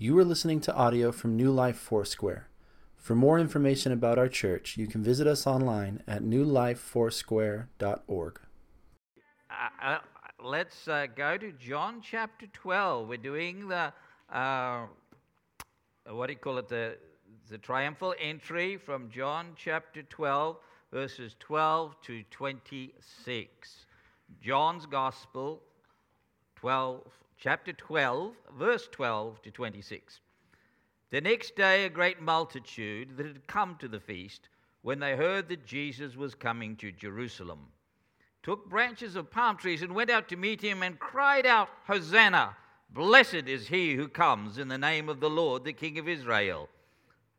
You are listening to audio from New Life Foursquare. For more information about our church, you can visit us online at newlifefoursquare.org. Uh, uh, let's uh, go to John chapter 12. We're doing the, uh, what do you call it, the, the triumphal entry from John chapter 12, verses 12 to 26. John's Gospel, 12, chapter 12, verse 12 to 26. The next day, a great multitude that had come to the feast, when they heard that Jesus was coming to Jerusalem, took branches of palm trees and went out to meet him and cried out, Hosanna! Blessed is he who comes in the name of the Lord, the King of Israel.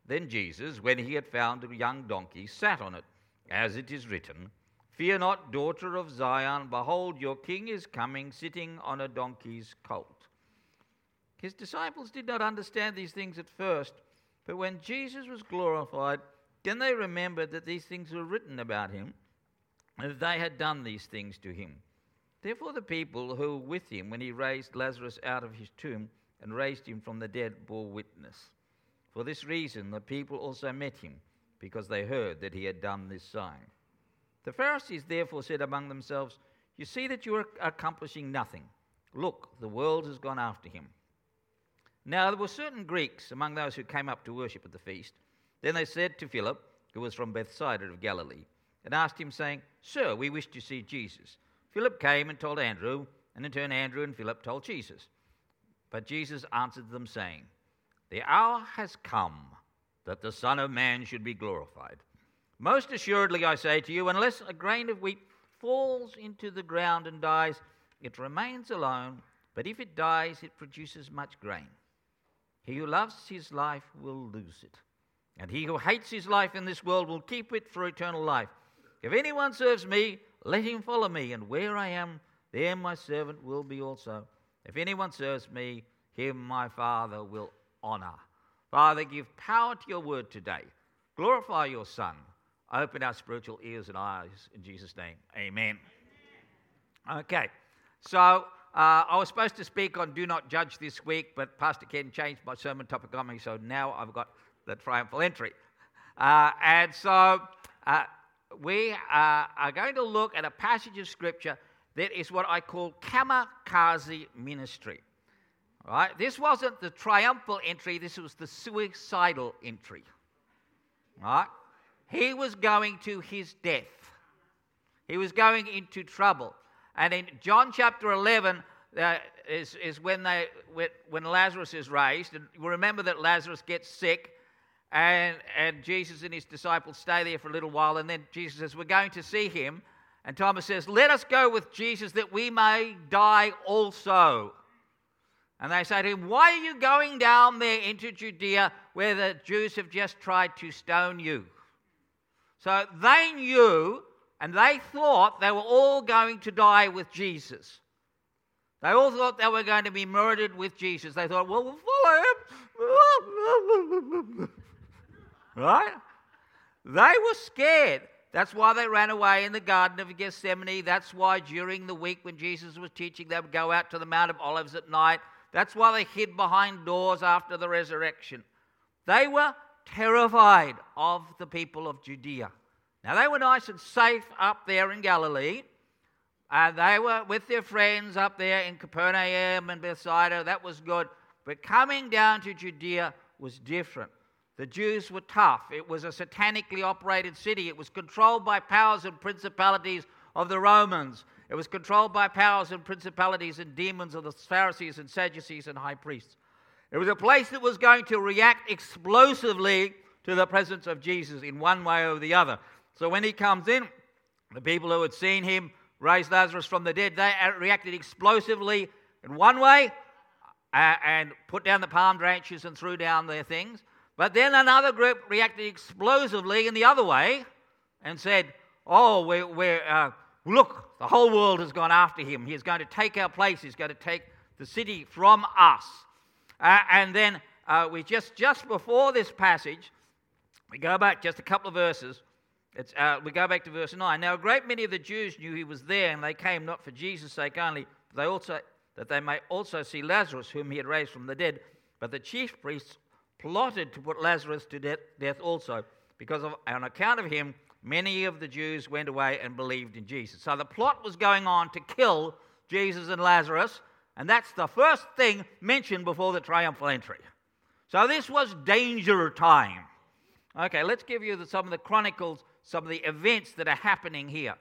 Then Jesus, when he had found a young donkey, sat on it, as it is written, Fear not, daughter of Zion, behold, your king is coming, sitting on a donkey's colt. His disciples did not understand these things at first, but when Jesus was glorified, then they remembered that these things were written about him, and that they had done these things to him. Therefore, the people who were with him when he raised Lazarus out of his tomb and raised him from the dead bore witness. For this reason, the people also met him, because they heard that he had done this sign. The Pharisees therefore said among themselves, You see that you are accomplishing nothing. Look, the world has gone after him. Now there were certain Greeks among those who came up to worship at the feast. Then they said to Philip, who was from Bethsaida of Galilee, and asked him, saying, Sir, we wish to see Jesus. Philip came and told Andrew, and in turn Andrew and Philip told Jesus. But Jesus answered them, saying, The hour has come that the Son of Man should be glorified. Most assuredly, I say to you, unless a grain of wheat falls into the ground and dies, it remains alone, but if it dies, it produces much grain. He who loves his life will lose it, and he who hates his life in this world will keep it for eternal life. If anyone serves me, let him follow me, and where I am, there my servant will be also. If anyone serves me, him my Father will honor. Father, give power to your word today. Glorify your Son Open our spiritual ears and eyes in Jesus' name. Amen. Okay, so uh, I was supposed to speak on do not judge this week, but Pastor Ken changed my sermon topic on me, so now I've got the triumphal entry. Uh, and so uh, we are going to look at a passage of scripture that is what I call kamikaze ministry. Right, this wasn't the triumphal entry, this was the suicidal entry. Right? He was going to his death. He was going into trouble. And in John chapter 11 uh, is, is when, they, when Lazarus is raised. And remember that Lazarus gets sick, and, and Jesus and his disciples stay there for a little while. And then Jesus says, We're going to see him. And Thomas says, Let us go with Jesus that we may die also. And they say to him, Why are you going down there into Judea where the Jews have just tried to stone you? So they knew and they thought they were all going to die with Jesus. They all thought they were going to be murdered with Jesus. They thought, well, we'll follow him. right? They were scared. That's why they ran away in the Garden of Gethsemane. That's why during the week when Jesus was teaching, they would go out to the Mount of Olives at night. That's why they hid behind doors after the resurrection. They were terrified of the people of Judea. Now, they were nice and safe up there in Galilee. And they were with their friends up there in Capernaum and Bethsaida. That was good. But coming down to Judea was different. The Jews were tough. It was a satanically operated city. It was controlled by powers and principalities of the Romans. It was controlled by powers and principalities and demons of the Pharisees and Sadducees and high priests. It was a place that was going to react explosively to the presence of Jesus in one way or the other. So when he comes in, the people who had seen him raise Lazarus from the dead, they reacted explosively in one way uh, and put down the palm branches and threw down their things. But then another group reacted explosively in the other way and said, Oh, we're, we're uh, look, the whole world has gone after him. He's going to take our place, he's going to take the city from us. Uh, and then uh, we just, just before this passage, we go back just a couple of verses. Uh, we go back to verse 9. Now, a great many of the Jews knew he was there, and they came not for Jesus' sake only, but they also, that they may also see Lazarus, whom he had raised from the dead. But the chief priests plotted to put Lazarus to death, death also, because of, on account of him, many of the Jews went away and believed in Jesus. So the plot was going on to kill Jesus and Lazarus, and that's the first thing mentioned before the triumphal entry. So this was danger time. Okay, let's give you the, some of the chronicles, some of the events that are happening here.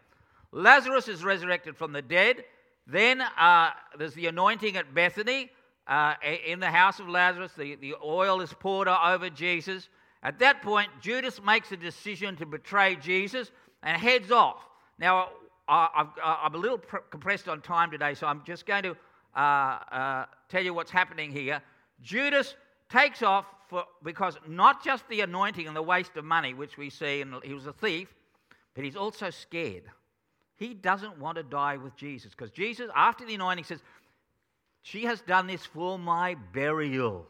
Lazarus is resurrected from the dead. Then uh, there's the anointing at Bethany. Uh, in the house of Lazarus, the, the oil is poured over Jesus. At that point, Judas makes a decision to betray Jesus and heads off. Now, I, am a little compressed on time today, so I'm just going to uh, uh, tell you what's happening here. Judas takes off for, because not just the anointing and the waste of money, which we see, and he was a thief, but he's also scared. He doesn't want to die with Jesus because Jesus, after the anointing, says, She has done this for my burial.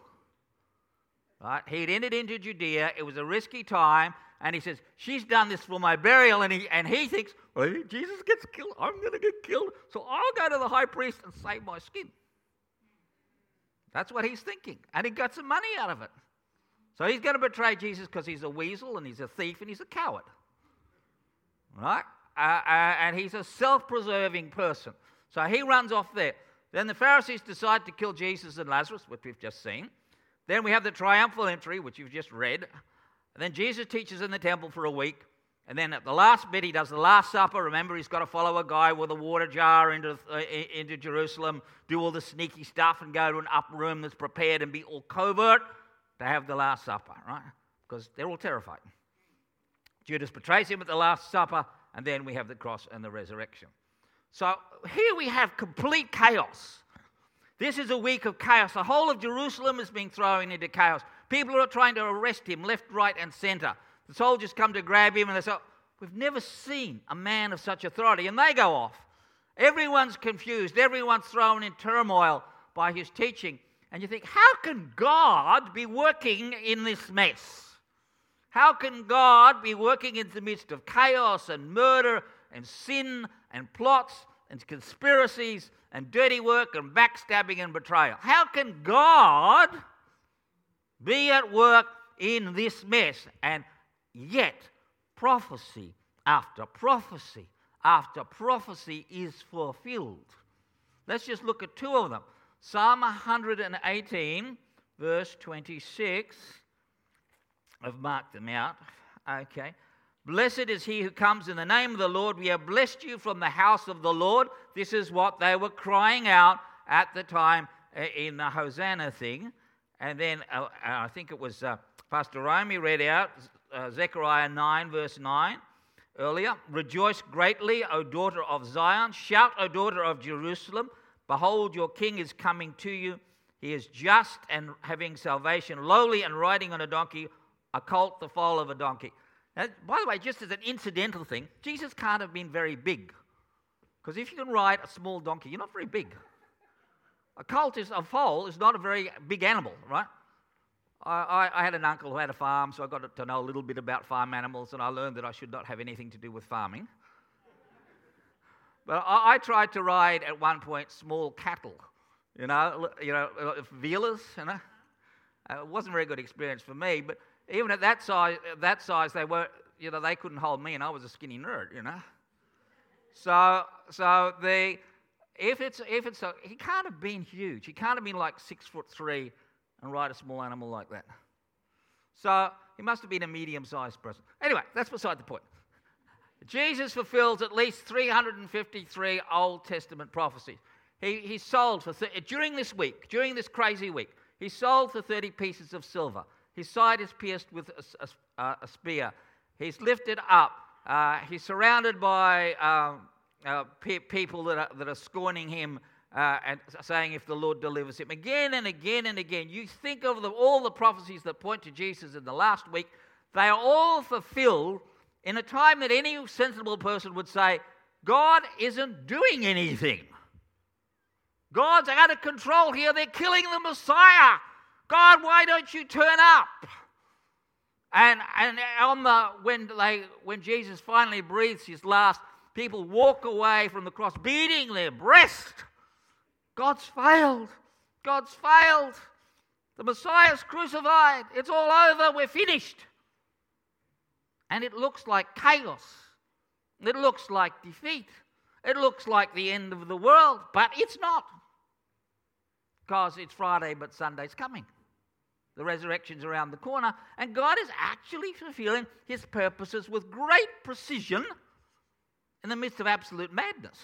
Right? He'd entered into Judea. It was a risky time. And he says, She's done this for my burial. And he, and he thinks, well, Jesus gets killed. I'm going to get killed. So I'll go to the high priest and save my skin. That's what he's thinking. And he got some money out of it. So he's going to betray Jesus because he's a weasel and he's a thief and he's a coward. Right? Uh, uh, and he's a self preserving person. So he runs off there. Then the Pharisees decide to kill Jesus and Lazarus, which we've just seen. Then we have the triumphal entry, which you've just read. And then Jesus teaches in the temple for a week. And then at the last bit, he does the Last Supper. Remember, he's got to follow a guy with a water jar into, uh, into Jerusalem, do all the sneaky stuff, and go to an upper room that's prepared and be all covert to have the Last Supper, right? Because they're all terrified. Judas betrays him at the Last Supper, and then we have the cross and the resurrection. So here we have complete chaos. This is a week of chaos. The whole of Jerusalem is being thrown into chaos. People are trying to arrest him left, right, and center. The soldiers come to grab him and they say, oh, We've never seen a man of such authority. And they go off. Everyone's confused. Everyone's thrown in turmoil by his teaching. And you think, how can God be working in this mess? How can God be working in the midst of chaos and murder and sin and plots and conspiracies and dirty work and backstabbing and betrayal? How can God be at work in this mess? And yet, prophecy after prophecy after prophecy is fulfilled. Let's just look at two of them. Psalm 118, verse 26. I've marked them out. Okay. Blessed is he who comes in the name of the Lord. We have blessed you from the house of the Lord. This is what they were crying out at the time uh, in the Hosanna thing. And then uh, uh, I think it was uh, Pastor Romy read out uh, Zechariah 9, verse 9 earlier. Rejoice greatly, O daughter of Zion. Shout, O daughter of Jerusalem. Behold, your king is coming to you. He is just and having salvation, lowly and riding on a donkey, a colt, the foal of a donkey. Now, by the way, just as an incidental thing, Jesus can't have been very big. Because if you can ride a small donkey, you're not very big. A colt is a foal is not a very big animal, right? I, I, had an uncle who had a farm, so I got to know a little bit about farm animals, and I learned that I should not have anything to do with farming. But I, I tried to ride at one point small cattle, you know, you know, uh, vealers, you know. Uh, it wasn't a very good experience for me, but even at that size, that size, they were, you know, they couldn't hold me, and I was a skinny nerd, you know. So, so the if it's if it's a, he can't have been huge. He can't have been like six foot three and ride a small animal like that. So he must have been a medium-sized person. Anyway, that's beside the point. Jesus fulfills at least 353 Old Testament prophecies. He, he sold for, th- during this week, during this crazy week, he sold for 30 pieces of silver. His side is pierced with a, a, uh, a spear. He's lifted up. Uh, he's surrounded by um, uh, pe- people that are, that are scorning him uh, and saying if the Lord delivers him. Again and again and again. You think of the, all the prophecies that point to Jesus in the last week, they are all fulfilled in a time that any sensible person would say, God isn't doing anything. God's out of control here. They're killing the Messiah. God, why don't you turn up? And, and on the, when, they, when Jesus finally breathes his last, people walk away from the cross beating their breast. God's failed. God's failed. The Messiah's crucified. It's all over. We're finished. And it looks like chaos. It looks like defeat. It looks like the end of the world, but it's not. Because it's Friday, but Sunday's coming. The resurrection's around the corner, and God is actually fulfilling his purposes with great precision in the midst of absolute madness.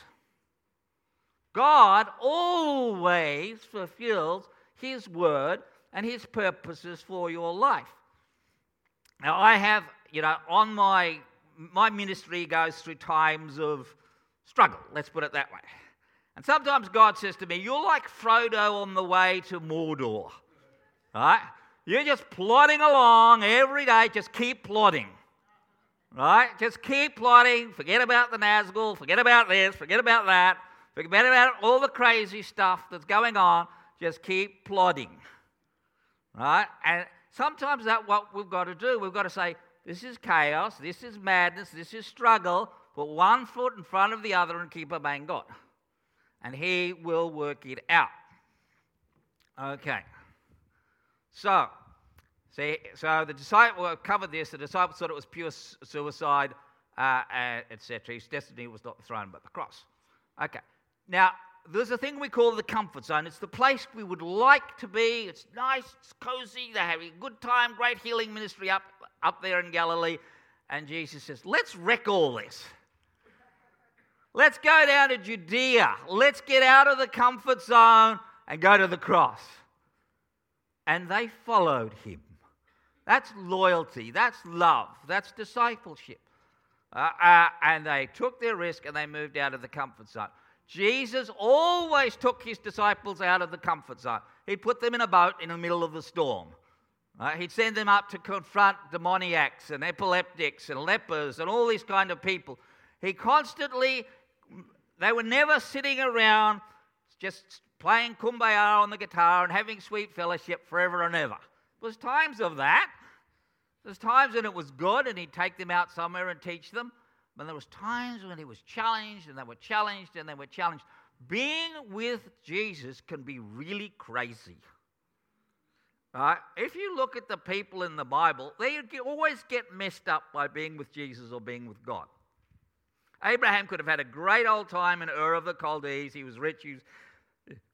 God always fulfills his word and his purposes for your life. Now, I have, you know, on my my ministry goes through times of struggle, let's put it that way. And sometimes God says to me, You're like Frodo on the way to Mordor. Right? You're just plodding along every day, just keep plodding. Right? Just keep plodding. Forget about the Nazgul, forget about this, forget about that, forget about all the crazy stuff that's going on. Just keep plodding. Right? And sometimes that's what we've got to do. We've got to say, this is chaos, this is madness, this is struggle. Put one foot in front of the other and keep obeying God. And He will work it out. Okay. So, see, so the disciple covered this. The disciples thought it was pure suicide, uh, uh, etc. His destiny was not the throne but the cross. Okay. Now, there's a thing we call the comfort zone. It's the place we would like to be. It's nice, it's cozy, they're having a good time, great healing ministry up, up there in Galilee. And Jesus says, let's wreck all this. Let's go down to Judea. Let's get out of the comfort zone and go to the cross. And they followed him. That's loyalty, that's love, that's discipleship. Uh, uh, and they took their risk and they moved out of the comfort zone. Jesus always took his disciples out of the comfort zone. He'd put them in a boat in the middle of the storm. Right? He'd send them up to confront demoniacs and epileptics and lepers and all these kind of people. He constantly, they were never sitting around just playing kumbaya on the guitar and having sweet fellowship forever and ever. There was times of that. There's times when it was good and he'd take them out somewhere and teach them. But there was times when he was challenged and they were challenged and they were challenged. Being with Jesus can be really crazy. Right? If you look at the people in the Bible, they always get messed up by being with Jesus or being with God. Abraham could have had a great old time in Ur of the Chaldees. He was rich, his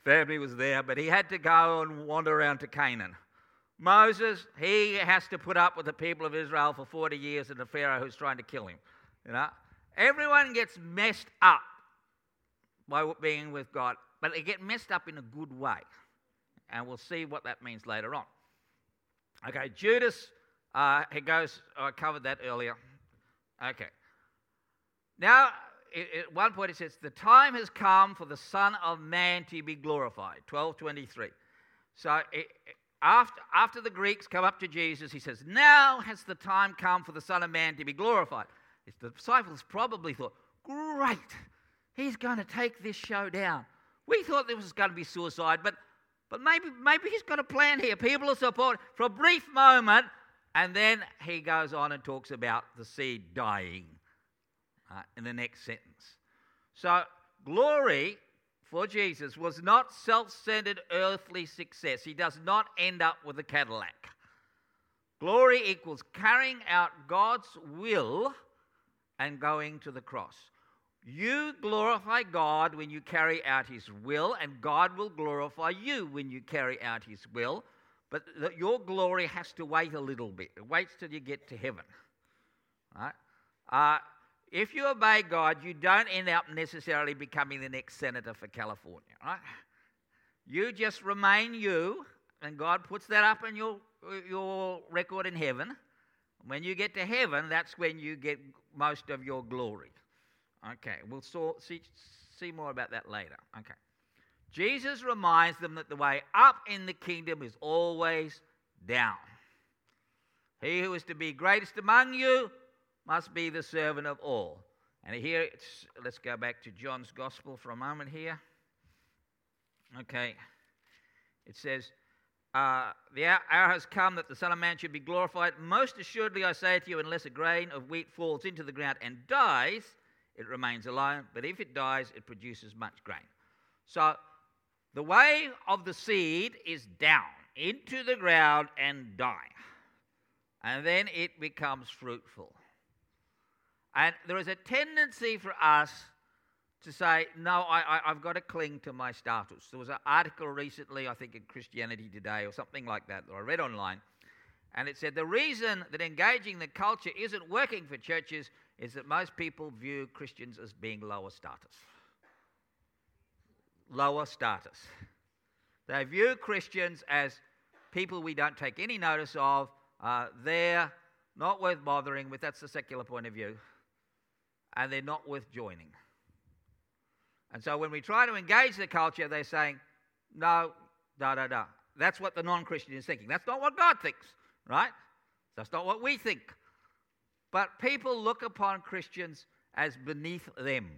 family was there, but he had to go and wander around to Canaan. Moses, he has to put up with the people of Israel for 40 years and the Pharaoh who's trying to kill him. You know, everyone gets messed up by being with God, but they get messed up in a good way. And we'll see what that means later on. Okay, Judas, uh, he goes, I covered that earlier. Okay. Now, at one point it says, The time has come for the Son of Man to be glorified. 1223. So it, after, after the Greeks come up to Jesus, he says, Now has the time come for the Son of Man to be glorified. The disciples probably thought, Great, he's going to take this show down. We thought this was going to be suicide, but, but maybe, maybe he's got a plan here. People are supporting for a brief moment, and then he goes on and talks about the seed dying uh, in the next sentence. So, glory for Jesus was not self centered earthly success. He does not end up with a Cadillac. Glory equals carrying out God's will and going to the cross. You glorify God when you carry out His will, and God will glorify you when you carry out His will. But your glory has to wait a little bit. It waits till you get to heaven. Right? Uh, if you obey God, you don't end up necessarily becoming the next senator for California. Right? You just remain you, and God puts that up in your, your record in heaven. When you get to heaven, that's when you get most of your glory. Okay, we'll see, see more about that later. Okay. Jesus reminds them that the way up in the kingdom is always down. He who is to be greatest among you must be the servant of all. And here, let's go back to John's gospel for a moment here. Okay. It says, uh, the hour has come that the Son of Man should be glorified. Most assuredly, I say to you, unless a grain of wheat falls into the ground and dies, it remains alone. But if it dies, it produces much grain. So, the way of the seed is down. into the ground and die. And then it becomes fruitful. And there is a tendency for us to say, no, I, have got to cling to my status. There was an article recently, I think in Christianity Today or something like that, that I read online. And it said the reason that engaging the culture isn't working for churches is that most people view Christians as being lower status. Lower status. They view Christians as people we don't take any notice of. Uh, they're not worth bothering with. That's the secular point of view. And they're not worth joining. And so when we try to engage the culture, they're saying, no, da da da. That's what the non Christian is thinking. That's not what God thinks, right? That's not what we think. But people look upon Christians as beneath them.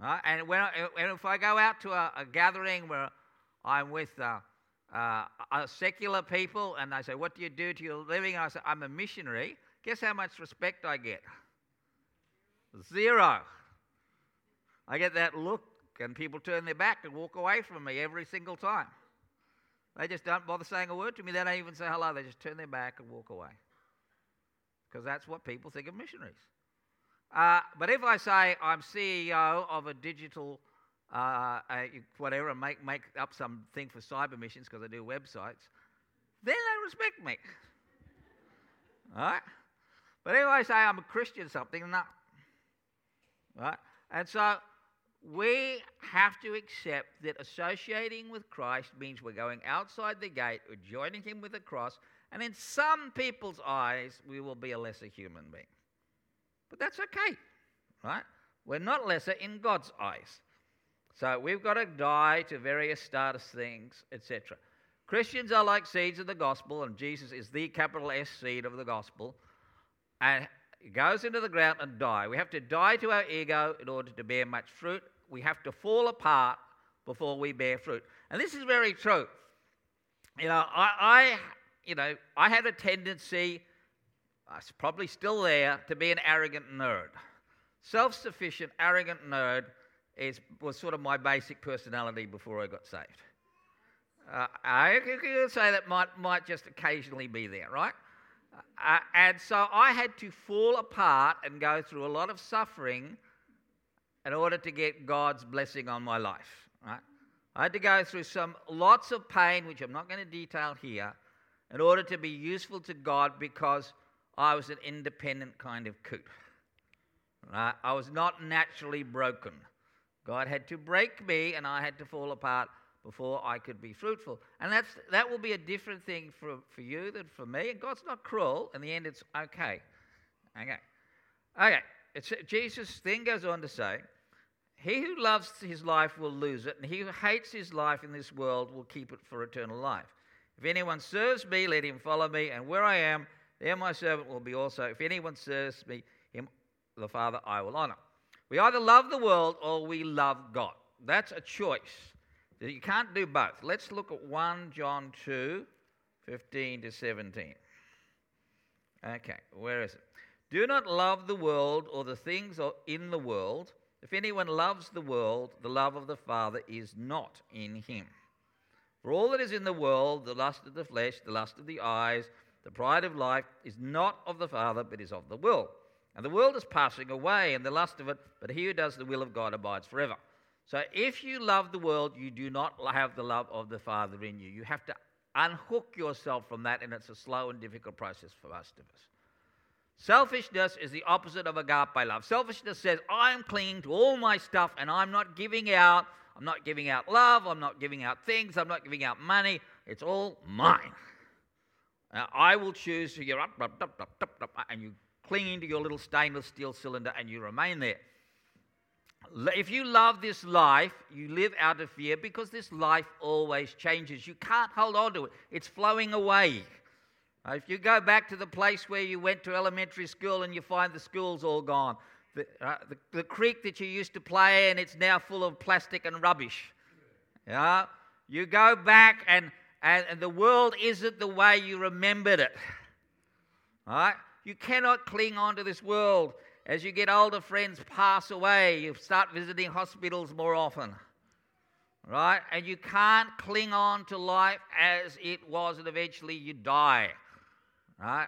Right? And, when, and if I go out to a, a gathering where I'm with uh, uh, secular people and they say, What do you do to your living? And I say, I'm a missionary. Guess how much respect I get? Zero. I get that look, and people turn their back and walk away from me every single time. They just don't bother saying a word to me. They don't even say hello. They just turn their back and walk away. Because that's what people think of missionaries. Uh, but if I say I'm CEO of a digital uh, whatever and make, make up something for cyber missions because I do websites, then they respect me. All right? But if I say I'm a Christian something, no. Right? And so we have to accept that associating with Christ means we're going outside the gate, we're joining Him with the cross, and in some people's eyes, we will be a lesser human being. But that's okay, right? We're not lesser in God's eyes. So we've got to die to various status things, etc. Christians are like seeds of the gospel, and Jesus is the capital S seed of the gospel. And it goes into the ground and die. We have to die to our ego in order to bear much fruit. We have to fall apart before we bear fruit. And this is very true. You know, I, I you know, I had a tendency, it's probably still there, to be an arrogant nerd. Self sufficient, arrogant nerd is, was sort of my basic personality before I got saved. Uh, I could say that might, might just occasionally be there, right? Uh, and so I had to fall apart and go through a lot of suffering in order to get God's blessing on my life, right? I had to go through some lots of pain, which I'm not going to detail here, in order to be useful to God because I was an independent kind of coot. Right? I was not naturally broken. God had to break me and I had to fall apart before I could be fruitful. And that's, that will be a different thing for, for you than for me. And God's not cruel. In the end, it's okay. Okay. Okay. It's, Jesus then goes on to say, He who loves his life will lose it, and he who hates his life in this world will keep it for eternal life. If anyone serves me, let him follow me, and where I am, there my servant will be also. If anyone serves me, him, the Father, I will honor. We either love the world or we love God. That's a choice. You can't do both. Let's look at 1 John 2 15 to 17. Okay, where is it? Do not love the world or the things in the world. If anyone loves the world, the love of the Father is not in him. For all that is in the world, the lust of the flesh, the lust of the eyes, the pride of life, is not of the Father, but is of the world. And the world is passing away, and the lust of it, but he who does the will of God abides forever. So if you love the world, you do not have the love of the Father in you. You have to unhook yourself from that, and it's a slow and difficult process for most of us. Selfishness is the opposite of agape love. Selfishness says, I'm clinging to all my stuff and I'm not giving out I'm not giving out love. I'm not giving out things. I'm not giving out money. It's all mine. Now, I will choose for you, and you cling into your little stainless steel cylinder and you remain there. If you love this life, you live out of fear because this life always changes. You can't hold on to it, it's flowing away. If you go back to the place where you went to elementary school and you find the school's all gone, the, uh, the, the, creek that you used to play in, it's now full of plastic and rubbish. Yeah? You go back and, and, and the world isn't the way you remembered it. Right? You cannot cling on to this world. As you get older, friends pass away. You start visiting hospitals more often. right? And you can't cling on to life as it was, and eventually you die, right?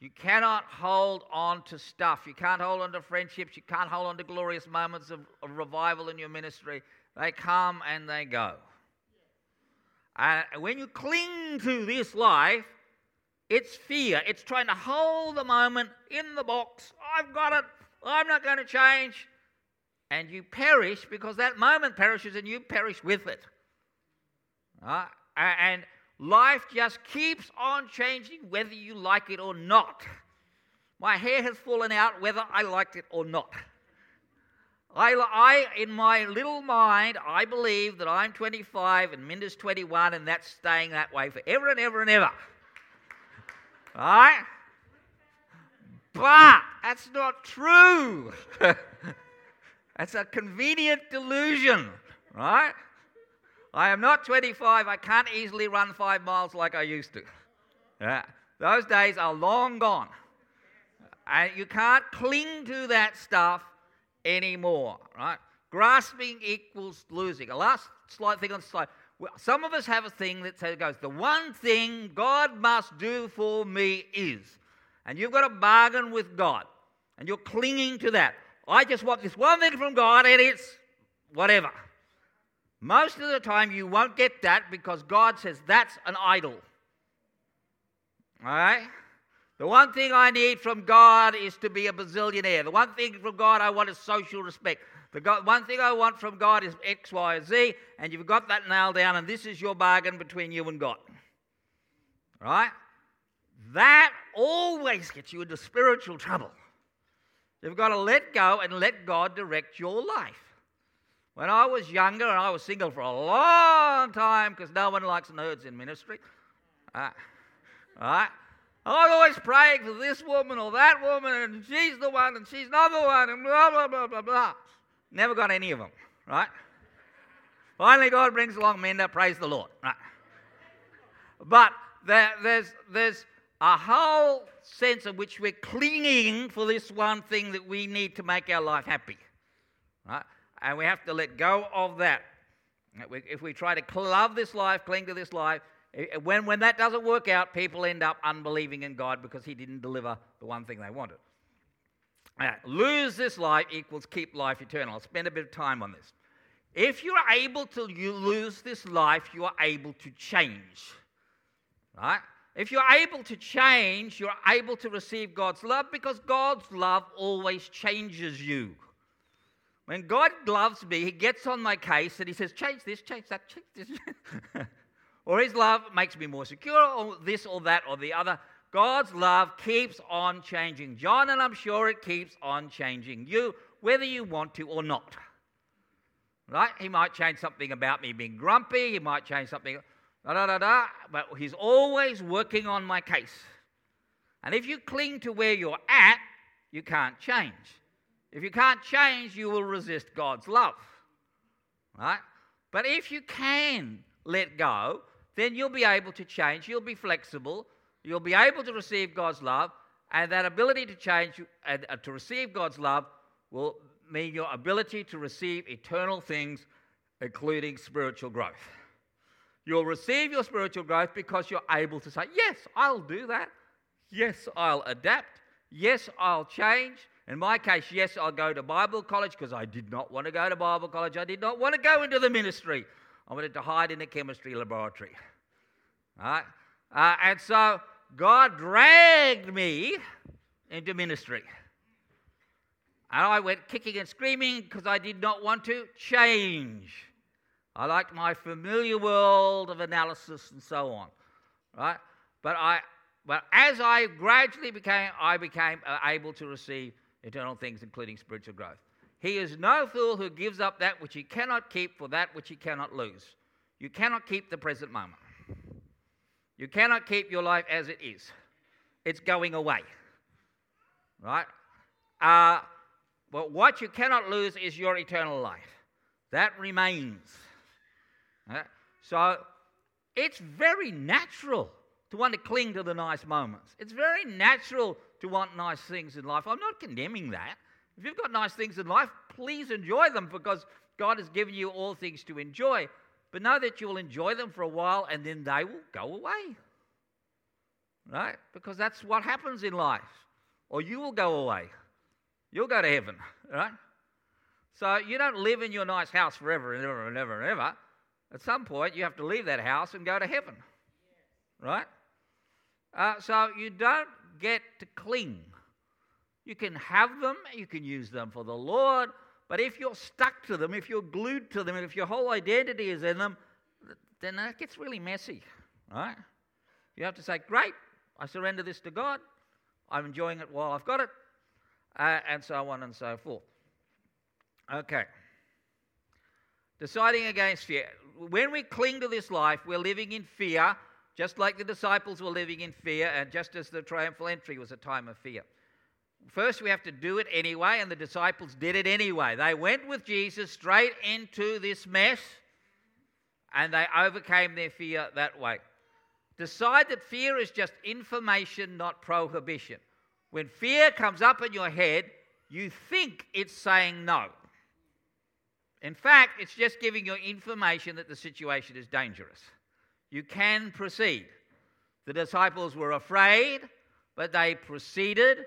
You cannot hold on to stuff. You can't hold on to friendships. You can't hold on to glorious moments of, of revival in your ministry. They come and they go. And when you cling to this life, it's fear. It's trying to hold the moment in the box. I've got it. I'm not going to change. And you perish because that moment perishes and you perish with it. Uh, and life just keeps on changing whether you like it or not. My hair has fallen out whether I liked it or not. I, I, in my little mind, I believe that I'm 25 and Minda's 21, and that's staying that way forever and ever and ever. Right? But that's not true. that's a convenient delusion, right? I am not 25. I can't easily run five miles like I used to. Yeah. Those days are long gone. And you can't cling to that stuff anymore, right? Grasping equals losing. A last slight thing on the slide. Some of us have a thing that says, goes, the one thing God must do for me is. And you've got a bargain with God. And you're clinging to that. I just want this one thing from God and it's whatever. Most of the time you won't get that because God says that's an idol. All right? The one thing I need from God is to be a bazillionaire. The one thing from God I want is social respect. The God, one thing I want from God is X, Y, Z, and you've got that nailed down, and this is your bargain between you and God. Right? That always gets you into spiritual trouble. You've got to let go and let God direct your life. When I was younger, and I was single for a long time because no one likes nerds in ministry. Uh, right? I was always praying for this woman or that woman, and she's the one, and she's not the one, and blah, blah, blah, blah, blah. Never got any of them, right? Finally, God brings along Minda, praise the Lord, right? But there, there's, there's a whole sense of which we're clinging for this one thing that we need to make our life happy, right? And we have to let go of that. If we try to love this life, cling to this life, when, when that doesn't work out, people end up unbelieving in God because He didn't deliver the one thing they wanted. Now, lose this life equals keep life eternal. I'll spend a bit of time on this. If you're able to you lose this life, you are able to change. Right? If you're able to change, you're able to receive God's love because God's love always changes you. When God loves me, He gets on my case and He says, Change this, change that, change this. or his love makes me more secure, or this or that or the other. God's love keeps on changing John, and I'm sure it keeps on changing you, whether you want to or not. Right? He might change something about me being grumpy, he might change something, da da da da, but he's always working on my case. And if you cling to where you're at, you can't change. If you can't change, you will resist God's love. Right? But if you can let go, then you'll be able to change. You'll be flexible. You'll be able to receive God's love. And that ability to change and uh, to receive God's love will mean your ability to receive eternal things, including spiritual growth. You'll receive your spiritual growth because you're able to say, Yes, I'll do that. Yes, I'll adapt. Yes, I'll change. In my case, yes, I'll go to Bible college because I did not want to go to Bible college. I did not want to go into the ministry. I wanted to hide in a chemistry laboratory. Right? Uh, and so God dragged me into ministry. And I went kicking and screaming because I did not want to change. I liked my familiar world of analysis and so on. Right? But I but as I gradually became I became uh, able to receive eternal things including spiritual growth. He is no fool who gives up that which he cannot keep for that which he cannot lose. You cannot keep the present moment. You cannot keep your life as it is. It's going away. Right? Uh, but what you cannot lose is your eternal life. That remains. Right? So it's very natural to want to cling to the nice moments. It's very natural to want nice things in life. I'm not condemning that. If you've got nice things in life, please enjoy them because God has given you all things to enjoy. but know that you will enjoy them for a while and then they will go away. Right? Because that's what happens in life. Or you will go away. You'll go to heaven, right? So you don't live in your nice house forever and ever and ever and ever. At some point, you have to leave that house and go to heaven, right? Uh, so you don't get to cling. You can have them, you can use them for the Lord, but if you're stuck to them, if you're glued to them, and if your whole identity is in them, then that gets really messy, right? You have to say, Great, I surrender this to God. I'm enjoying it while I've got it, uh, and so on and so forth. Okay. Deciding against fear. When we cling to this life, we're living in fear, just like the disciples were living in fear, and just as the triumphal entry was a time of fear. First, we have to do it anyway, and the disciples did it anyway. They went with Jesus straight into this mess, and they overcame their fear that way. Decide that fear is just information, not prohibition. When fear comes up in your head, you think it's saying no. In fact, it's just giving you information that the situation is dangerous. You can proceed. The disciples were afraid, but they proceeded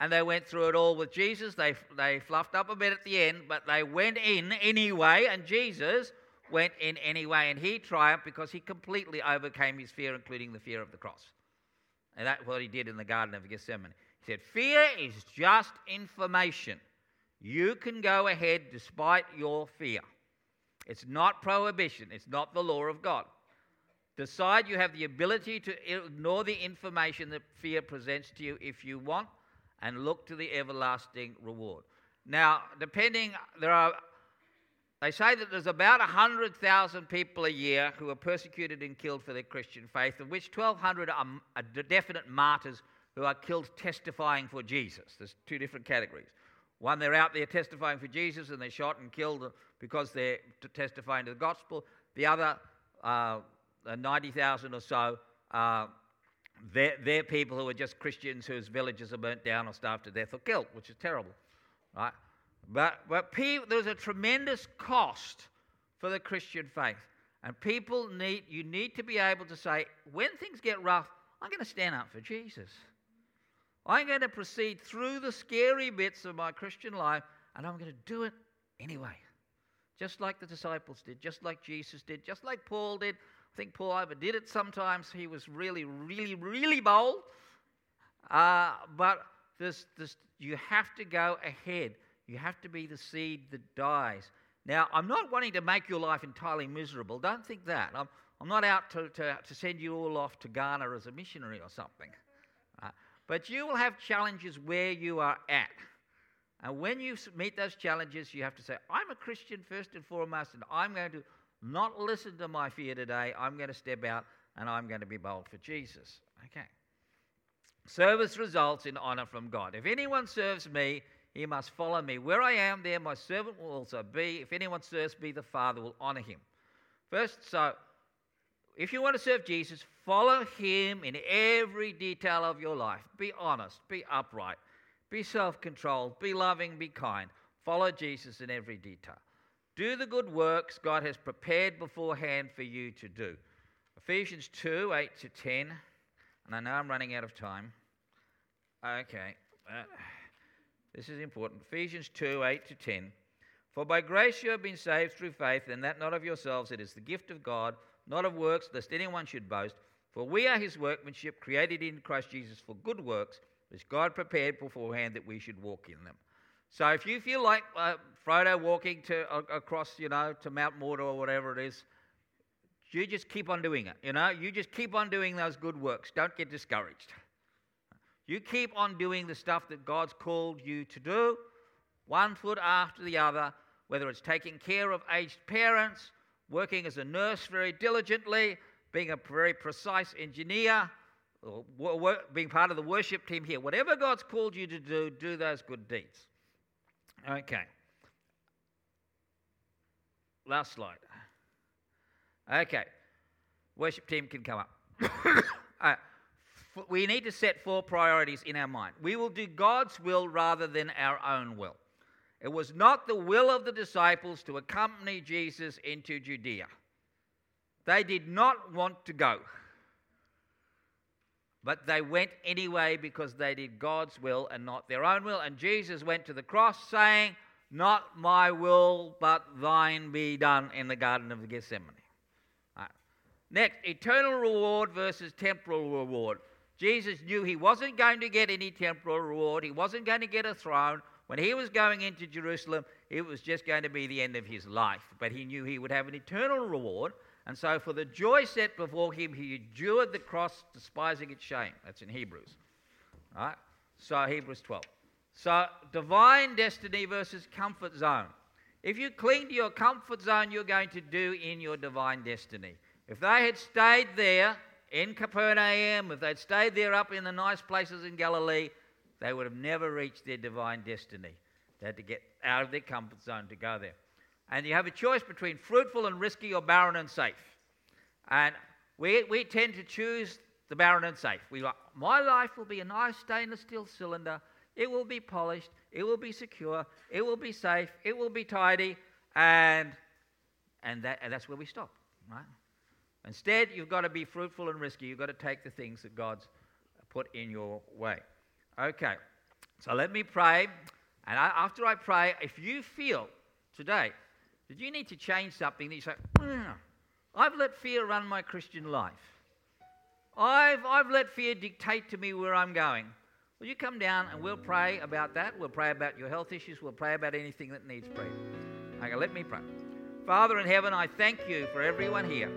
and they went through it all with Jesus. They, they fluffed up a bit at the end, but they went in anyway, and Jesus went in anyway, and he triumphed because he completely overcame his fear, including the fear of the cross. And that's what he did in the Garden of Gethsemane. He said, Fear is just information. You can go ahead despite your fear. It's not prohibition, it's not the law of God. Decide you have the ability to ignore the information that fear presents to you if you want and look to the everlasting reward. Now, depending, there are, they say that there's about 100,000 people a year who are persecuted and killed for their Christian faith, of which 1,200 are, are definite martyrs who are killed testifying for Jesus. There's two different categories. One, they're out there testifying for Jesus and they're shot and killed because they're testifying to the gospel. The other, uh, 90,000 or so, uh, they're, they're people who are just Christians whose villages are burnt down or starved to death or killed, which is terrible, right? But, but people, there's a tremendous cost for the Christian faith. And people need, you need to be able to say, when things get rough, I'm going to stand up for Jesus. I'm going to proceed through the scary bits of my Christian life, and I'm going to do it anyway. Just like the disciples did, just like Jesus did, just like Paul did, I think Paul overdid it sometimes. He was really, really, really bold. Uh, but this, this, you have to go ahead. You have to be the seed that dies. Now, I'm not wanting to make your life entirely miserable. Don't think that. I'm, I'm not out to, to, to send you all off to Ghana as a missionary or something. Uh, but you will have challenges where you are at. And when you meet those challenges, you have to say, I'm a Christian first and foremost, and I'm going to not listen to my fear today. I'm going to step out and I'm going to be bold for Jesus. Okay. Service results in honor from God. If anyone serves me, he must follow me. Where I am, there my servant will also be. If anyone serves me, the Father will honor him. First, so if you want to serve Jesus, follow him in every detail of your life. Be honest, be upright, be self controlled, be loving, be kind. Follow Jesus in every detail. Do the good works God has prepared beforehand for you to do. Ephesians 2 8 to 10. And I know I'm running out of time. Okay. Uh, this is important. Ephesians 2 8 to 10. For by grace you have been saved through faith, and that not of yourselves, it is the gift of God, not of works, lest anyone should boast. For we are his workmanship, created in Christ Jesus for good works, which God prepared beforehand that we should walk in them. So if you feel like uh, Frodo walking to uh, across, you know, to Mount Mordor or whatever it is, you just keep on doing it. You know, you just keep on doing those good works. Don't get discouraged. You keep on doing the stuff that God's called you to do, one foot after the other, whether it's taking care of aged parents, working as a nurse very diligently, being a very precise engineer, or being part of the worship team here. Whatever God's called you to do, do those good deeds. Okay. Last slide. Okay. Worship team can come up. we need to set four priorities in our mind. We will do God's will rather than our own will. It was not the will of the disciples to accompany Jesus into Judea. They did not want to go. But they went anyway because they did God's will and not their own will. And Jesus went to the cross saying, Not my will, but thine be done in the Garden of Gethsemane. Right. Next, eternal reward versus temporal reward. Jesus knew he wasn't going to get any temporal reward, he wasn't going to get a throne. When he was going into Jerusalem, it was just going to be the end of his life. But he knew he would have an eternal reward. And so, for the joy set before him, he endured the cross, despising its shame. That's in Hebrews. All right? So, Hebrews 12. So, divine destiny versus comfort zone. If you cling to your comfort zone, you're going to do in your divine destiny. If they had stayed there in Capernaum, if they'd stayed there up in the nice places in Galilee, they would have never reached their divine destiny. They had to get out of their comfort zone to go there. And you have a choice between fruitful and risky or barren and safe. And we, we tend to choose the barren and safe. We like, my life will be a nice stainless steel cylinder. It will be polished. It will be secure. It will be safe. It will be tidy. And, and, that, and that's where we stop, right? Instead, you've got to be fruitful and risky. You've got to take the things that God's put in your way. Okay, so let me pray. And I, after I pray, if you feel today that you need to change something, that you say, I've let fear run my Christian life. I've, I've let fear dictate to me where I'm going. Will you come down and we'll pray about that? We'll pray about your health issues. We'll pray about anything that needs prayer. Okay, let me pray. Father in heaven, I thank you for everyone here.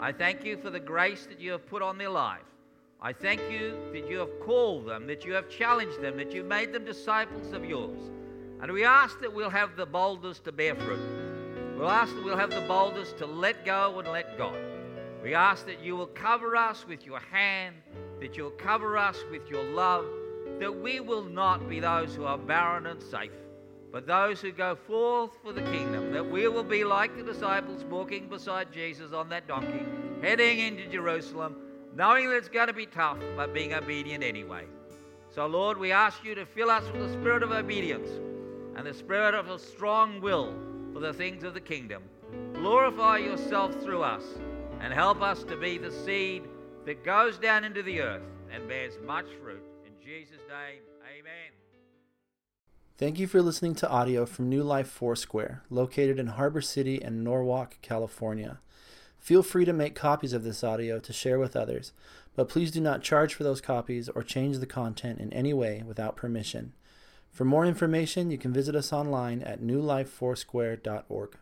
I thank you for the grace that you have put on their life. I thank you that you have called them, that you have challenged them, that you've made them disciples of yours. And we ask that we'll have the boldness to bear fruit. We'll ask that we'll have the boldness to let go and let God. We ask that you will cover us with your hand, that you'll cover us with your love, that we will not be those who are barren and safe, but those who go forth for the kingdom, that we will be like the disciples walking beside Jesus on that donkey, heading into Jerusalem, knowing that it's going to be tough, but being obedient anyway. So, Lord, we ask you to fill us with the spirit of obedience and the spirit of a strong will for the things of the kingdom. Glorify yourself through us and help us to be the seed that goes down into the earth and bears much fruit. In Jesus' name, amen. Thank you for listening to audio from New Life Foursquare, located in Harbor City and Norwalk, California. Feel free to make copies of this audio to share with others, but please do not charge for those copies or change the content in any way without permission. For more information, you can visit us online at newlifefoursquare.org.